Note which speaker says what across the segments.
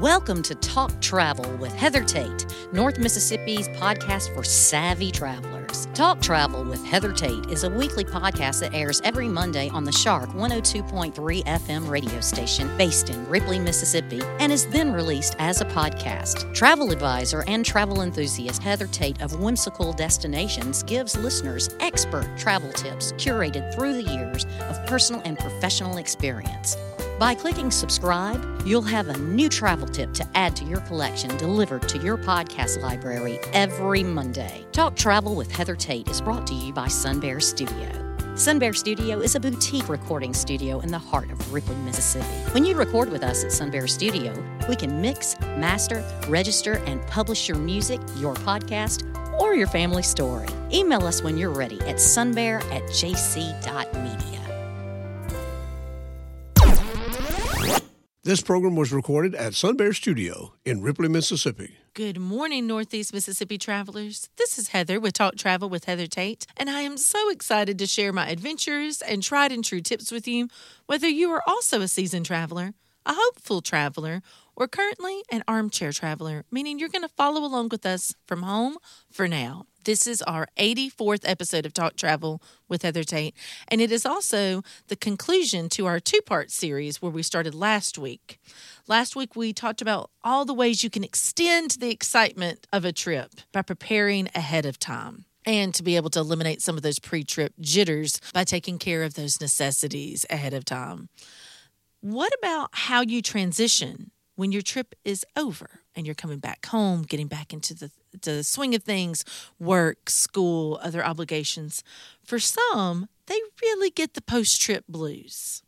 Speaker 1: Welcome to Talk Travel with Heather Tate, North Mississippi's podcast for savvy travelers. Talk Travel with Heather Tate is a weekly podcast that airs every Monday on the Shark 102.3 FM radio station based in Ripley, Mississippi, and is then released as a podcast. Travel advisor and travel enthusiast Heather Tate of Whimsical Destinations gives listeners expert travel tips curated through the years of personal and professional experience. By clicking subscribe, you'll have a new travel tip to add to your collection delivered to your podcast library every Monday. Talk Travel with Heather Tate is brought to you by Sunbear Studio. Sunbear Studio is a boutique recording studio in the heart of Ripley, Mississippi. When you record with us at Sunbear Studio, we can mix, master, register, and publish your music, your podcast, or your family story. Email us when you're ready at sunbear at jc.media.
Speaker 2: This program was recorded at Sunbear Studio in Ripley, Mississippi.
Speaker 3: Good morning, Northeast Mississippi travelers. This is Heather with Talk Travel with Heather Tate, and I am so excited to share my adventures and tried and true tips with you, whether you are also a seasoned traveler, a hopeful traveler, or currently an armchair traveler, meaning you're going to follow along with us from home for now. This is our 84th episode of Talk Travel with Heather Tate, and it is also the conclusion to our two part series where we started last week. Last week, we talked about all the ways you can extend the excitement of a trip by preparing ahead of time and to be able to eliminate some of those pre trip jitters by taking care of those necessities ahead of time. What about how you transition when your trip is over and you're coming back home, getting back into the, the swing of things, work, school, other obligations? For some, they really get the post trip blues.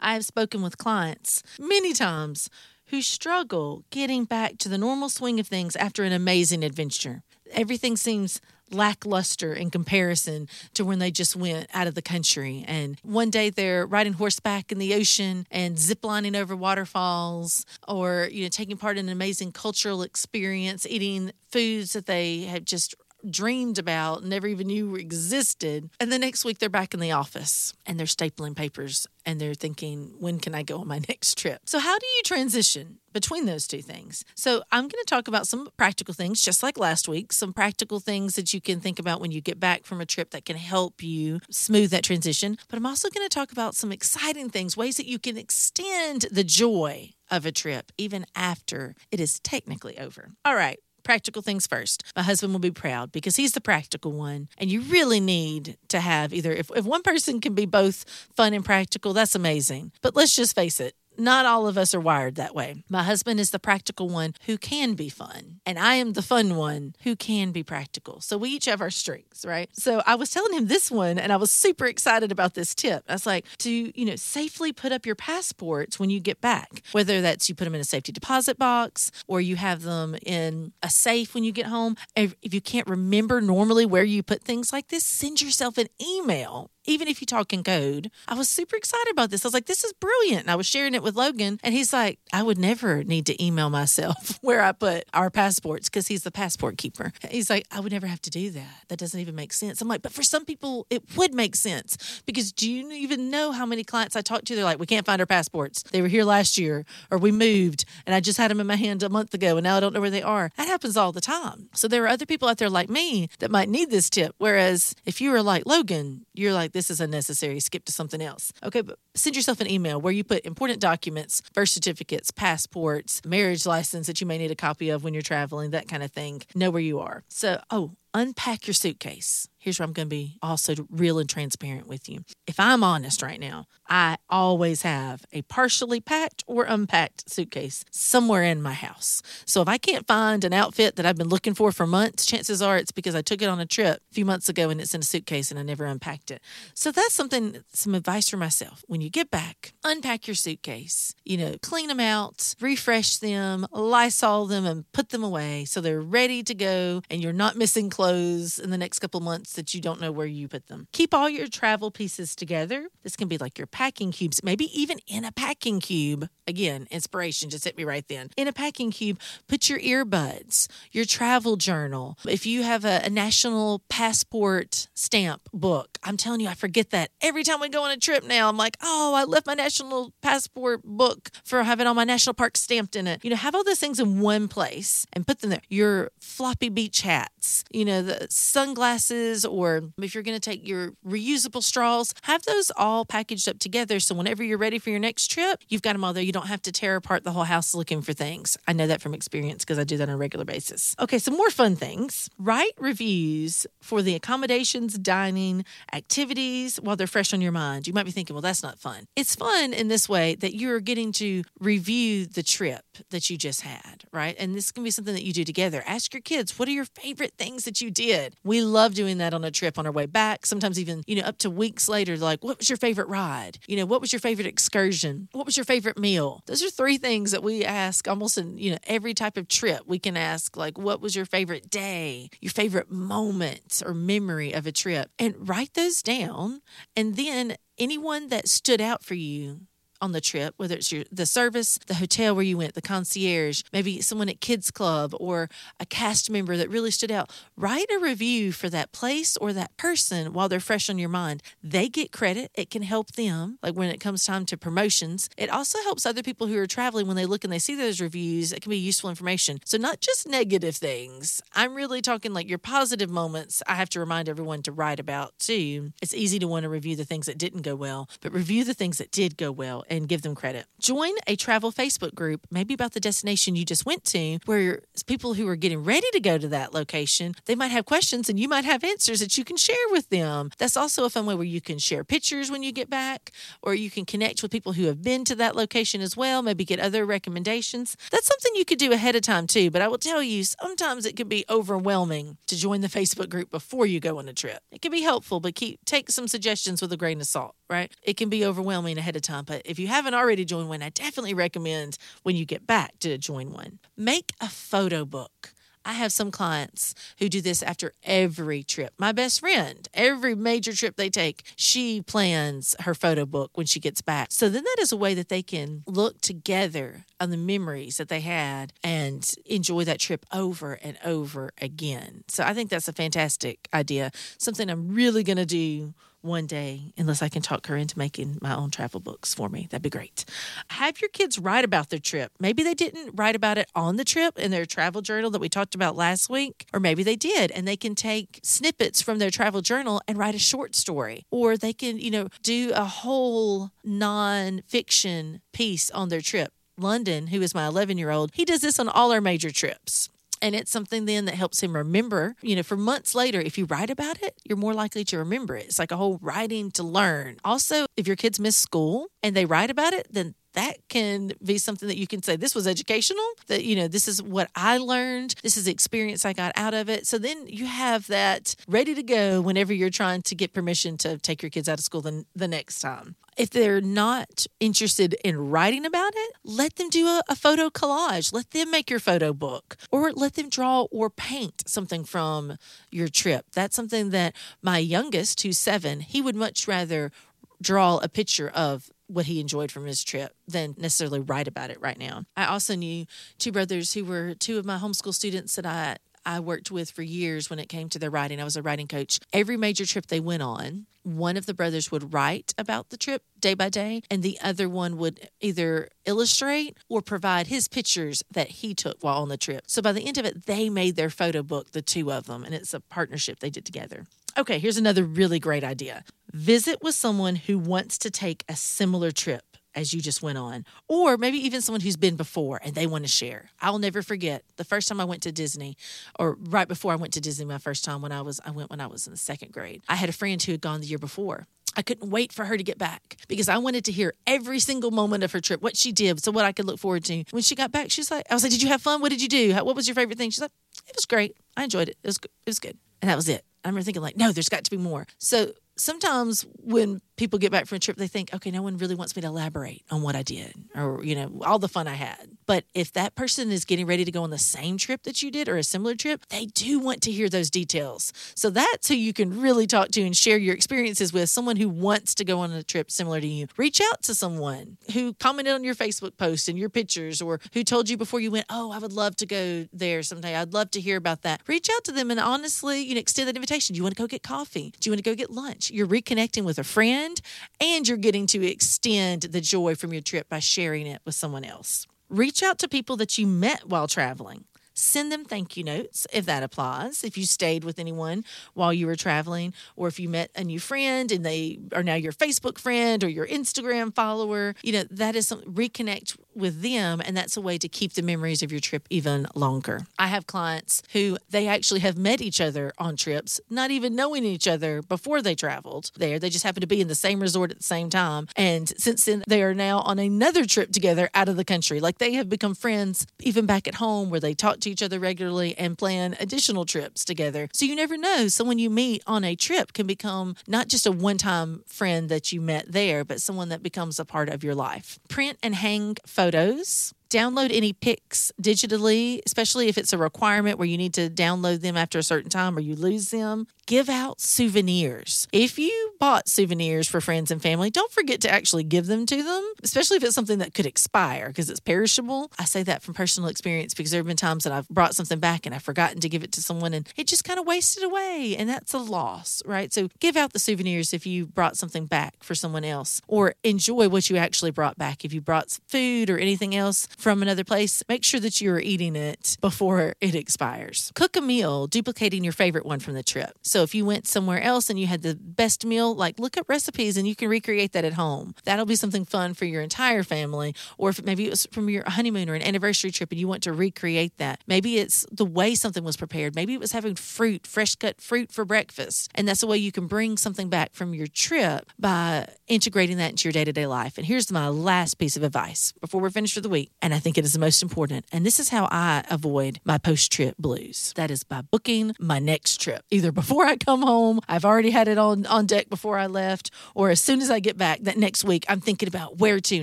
Speaker 3: I have spoken with clients many times who struggle getting back to the normal swing of things after an amazing adventure. Everything seems lackluster in comparison to when they just went out of the country. And one day they're riding horseback in the ocean and ziplining over waterfalls, or you know, taking part in an amazing cultural experience, eating foods that they have just dreamed about, never even knew existed. And the next week they're back in the office and they're stapling papers and they're thinking, when can I go on my next trip? So, how do you transition between those two things? So, I'm going to talk about some practical things, just like last week, some practical things that you can think about when you get back from a trip that can help you smooth that transition. But I'm also going to talk about some exciting things, ways that you can extend the joy of a trip even after it is technically over. All right practical things first. My husband will be proud because he's the practical one. And you really need to have either, if, if one person can be both fun and practical, that's amazing. But let's just face it, not all of us are wired that way. My husband is the practical one who can be fun, and I am the fun one who can be practical. So we each have our strengths, right? So I was telling him this one, and I was super excited about this tip. I was like, to, you know, safely put up your passports when you get back, whether that's you put them in a safety deposit box or you have them in a safe when you get home. If, if you can't remember normally where you put things like this, send yourself an email even if you talk in code. I was super excited about this. I was like, this is brilliant. And I was sharing it with Logan, and he's like, I would never need to email myself where I put our passports because he's the passport keeper. He's like, I would never have to do that. That doesn't even make sense. I'm like, but for some people, it would make sense because do you even know how many clients I talked to? They're like, we can't find our passports. They were here last year, or we moved, and I just had them in my hand a month ago, and now I don't know where they are. That happens all the time. So there are other people out there like me that might need this tip. Whereas if you were like Logan, you're like, this is unnecessary, skip to something else. Okay, but send yourself an email where you put important documents, birth certificates, passports, marriage license that you may need a copy of when you're traveling, that kind of thing. Know where you are. So, oh, unpack your suitcase. Here's where I'm going to be also real and transparent with you. If I'm honest right now, I always have a partially packed or unpacked suitcase somewhere in my house. So if I can't find an outfit that I've been looking for for months, chances are it's because I took it on a trip a few months ago and it's in a suitcase and I never unpacked it. So that's something, some advice for myself. When you get back, unpack your suitcase, you know, clean them out, refresh them, Lysol them, and put them away so they're ready to go and you're not missing clothes in the next couple months that you don't know where you put them. Keep all your travel pieces together. This can be like your packing cubes, maybe even in a packing cube. Again, inspiration just hit me right then. In a packing cube, put your earbuds, your travel journal. If you have a, a national passport stamp book, I'm telling you, I forget that every time we go on a trip now. I'm like, oh, I left my national passport book for having all my national park stamped in it. You know, have all those things in one place and put them there. Your floppy beach hats, you know, the sunglasses, or if you're going to take your reusable straws, have those all packaged up together. So whenever you're ready for your next trip, you've got them all there. You don't have to tear apart the whole house looking for things. I know that from experience because I do that on a regular basis. Okay, some more fun things. Write reviews for the accommodations, dining, activities while they're fresh on your mind. You might be thinking, well, that's not fun. It's fun in this way that you're getting to review the trip that you just had, right? And this can be something that you do together. Ask your kids, what are your favorite things that you did? We love doing that on a trip on our way back. Sometimes even, you know, up to weeks later, like, what was your favorite ride? You know, what was your favorite excursion? What was your favorite meal? Those are three things that we ask almost in, you know, every type of trip. We can ask, like, what was your favorite day, your favorite moment or memory of a trip? And write those down. And then anyone that stood out for you on the trip, whether it's your the service, the hotel where you went, the concierge, maybe someone at Kids Club or a cast member that really stood out. Write a review for that place or that person while they're fresh on your mind. They get credit. It can help them. Like when it comes time to promotions, it also helps other people who are traveling when they look and they see those reviews. It can be useful information. So not just negative things. I'm really talking like your positive moments. I have to remind everyone to write about too. It's easy to want to review the things that didn't go well, but review the things that did go well and give them credit. Join a travel Facebook group, maybe about the destination you just went to, where people who are getting ready to go to that location, they might have questions and you might have answers that you can share with them. That's also a fun way where you can share pictures when you get back, or you can connect with people who have been to that location as well, maybe get other recommendations. That's something you could do ahead of time too. But I will tell you, sometimes it can be overwhelming to join the Facebook group before you go on a trip. It can be helpful, but keep take some suggestions with a grain of salt, right? It can be overwhelming ahead of time, but if you haven't already joined one, I definitely recommend when you get back to join one. Make a photo book. I have some clients who do this after every trip. My best friend, every major trip they take, she plans her photo book when she gets back. So then that is a way that they can look together on the memories that they had and enjoy that trip over and over again. So I think that's a fantastic idea. Something I'm really going to do one day, unless I can talk her into making my own travel books for me. That'd be great. Have your kids write about their trip. Maybe they didn't write about it on the trip in their travel journal that we talked about last week, or maybe they did, and they can take snippets from their travel journal and write a short story, or they can, you know, do a whole non-fiction piece on their trip. London, who is my 11 year old, he does this on all our major trips. And it's something then that helps him remember, you know, for months later. If you write about it, you're more likely to remember it. It's like a whole writing to learn. Also, if your kids miss school and they write about it, then that can be something that you can say this was educational that you know this is what i learned this is the experience i got out of it so then you have that ready to go whenever you're trying to get permission to take your kids out of school the, the next time if they're not interested in writing about it, let them do a, a, photo collage. Let them make your photo book or let them draw or paint something from your trip. That's something that my youngest, who's seven, he would much rather draw a picture of what he enjoyed from his trip than necessarily write about it right now. I also knew two brothers who were two of my homeschool students that I I worked with for years when it came to their writing. I was a writing coach. Every major trip they went on, one of the brothers would write about the trip day by day, and the other one would either illustrate or provide his pictures that he took while on the trip. So by the end of it, they made their photo book, the two of them, and it's a partnership they did together. Okay, here's another really great idea visit with someone who wants to take a similar trip as you just went on, or maybe even someone who's been before and they want to share. I'll never forget the first time I went to Disney, or right before I went to Disney, my first time when I was I went when I was in the second grade. I had a friend who had gone the year before. I couldn't wait for her to get back because I wanted to hear every single moment of her trip, what she did, so what I could look forward to. When she got back, she's like, I was like, "Did you have fun? What did you do? What was your favorite thing?" She's like, "It was great. I enjoyed it. It was it was good." And that was it. I remember thinking like, "No, there's got to be more." So sometimes when people get back from a trip, they think, okay, no one really wants me to elaborate on what I did or, you know, all the fun I had. But if that person is getting ready to go on the same trip that you did or a similar trip, they do want to hear those details. So that's who you can really talk to and share your experiences with someone who wants to go on a trip similar to you. Reach out to someone who commented on your Facebook post and your pictures or who told you before you went, Oh, I would love to go there someday. I'd love to hear about that. Reach out to them and honestly, you know, extend that invitation. Do you want to go get coffee? Do you want to go get lunch? You're reconnecting with a friend and you're getting to extend the joy from your trip by sharing it with someone else. Reach out to people that you met while traveling send them thank you notes if that applies. If you stayed with anyone while you were traveling, or if you met a new friend and they are now your Facebook friend or your Instagram follower, you know, that is some reconnect with them. And that's a way to keep the memories of your trip even longer. I have clients who they actually have met each other on trips, not even knowing each other before they traveled there. They just happened to be in the same resort at the same time. And since then, they are now on another trip together out of the country. Like they have become friends even back at home where they talk to each other regularly and plan additional trips together. So you never know. Someone you meet on a trip can become not just a one time friend that you met there, but someone that becomes a part of your life. Print and hang photos download any pics digitally, especially if it's a requirement where you need to download them after a certain time or you lose them. Give out souvenirs. If you bought souvenirs for friends and family, don't forget to actually give them to them, especially if it's something that could expire because it's perishable. I say that from personal experience because there have been times that I've brought something back and I've forgotten to give it to someone and it just kind of wasted away. And that's a loss, right? So give out the souvenirs if you brought something back for someone else or enjoy what you actually brought back. If you brought food or anything else from another place, make sure that you are eating it before it expires. Cook a meal duplicating your favorite one from the trip. So if you went somewhere else and you had the best meal, like look up recipes and you can recreate that at home. That'll be something fun for your entire family. Or if maybe it was from your honeymoon or an anniversary trip and you want to recreate that. Maybe it's the way something was prepared. Maybe it was having fruit, fresh cut fruit for breakfast. And that's a way you can bring something back from your trip by integrating that into your day to day life. And here's my last piece of advice before we're finished for the week. And I think it is the most important. And this is how I avoid my post trip blues. That is by booking my next trip. Either before I come home, I've already had it on, on deck before I left, or as soon as I get back that next week, I'm thinking about where to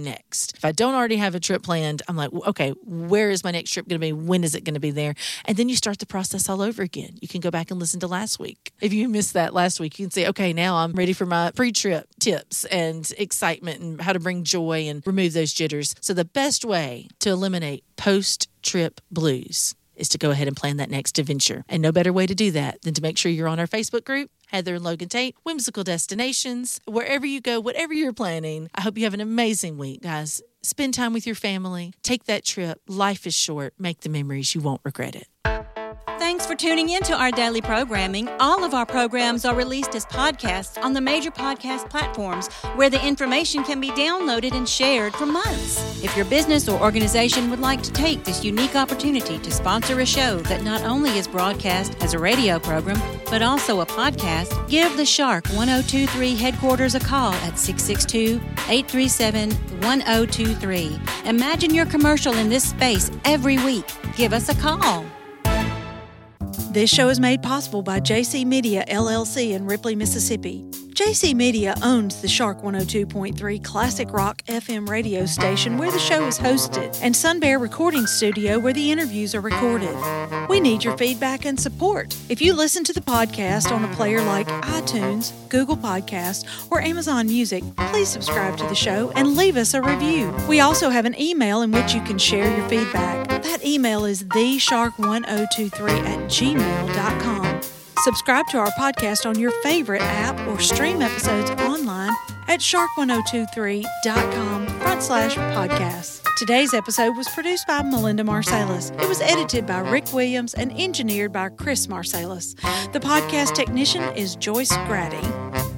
Speaker 3: next. If I don't already have a trip planned, I'm like, okay, where is my next trip going to be? When is it going to be there? And then you start the process all over again. You can go back and listen to last week. If you missed that last week, you can say, okay, now I'm ready for my pre trip tips and excitement and how to bring joy and remove those jitters. So, the best way to eliminate post trip blues is to go ahead and plan that next adventure. And no better way to do that than to make sure you're on our Facebook group, Heather and Logan Tate, Whimsical Destinations. Wherever you go, whatever you're planning, I hope you have an amazing week, guys. Spend time with your family, take that trip. Life is short. Make the memories. You won't regret it.
Speaker 4: Thanks for tuning in to our daily programming. All of our programs are released as podcasts on the major podcast platforms where the information can be downloaded and shared for months. If your business or organization would like to take this unique opportunity to sponsor a show that not only is broadcast as a radio program, but also a podcast, give the Shark 1023 headquarters a call at 662 837 1023. Imagine your commercial in this space every week. Give us a call.
Speaker 5: This show is made possible by JC Media LLC in Ripley, Mississippi. JC Media owns the Shark 102.3 Classic Rock FM radio station where the show is hosted, and Sun Bear Recording Studio where the interviews are recorded. We need your feedback and support. If you listen to the podcast on a player like iTunes, Google Podcast, or Amazon Music, please subscribe to the show and leave us a review. We also have an email in which you can share your feedback. That email is theshark1023 at gmail.com. Subscribe to our podcast on your favorite app or stream episodes online at shark1023.com front slash podcasts. Today's episode was produced by Melinda Marsalis. It was edited by Rick Williams and engineered by Chris Marsalis. The podcast technician is Joyce Grady.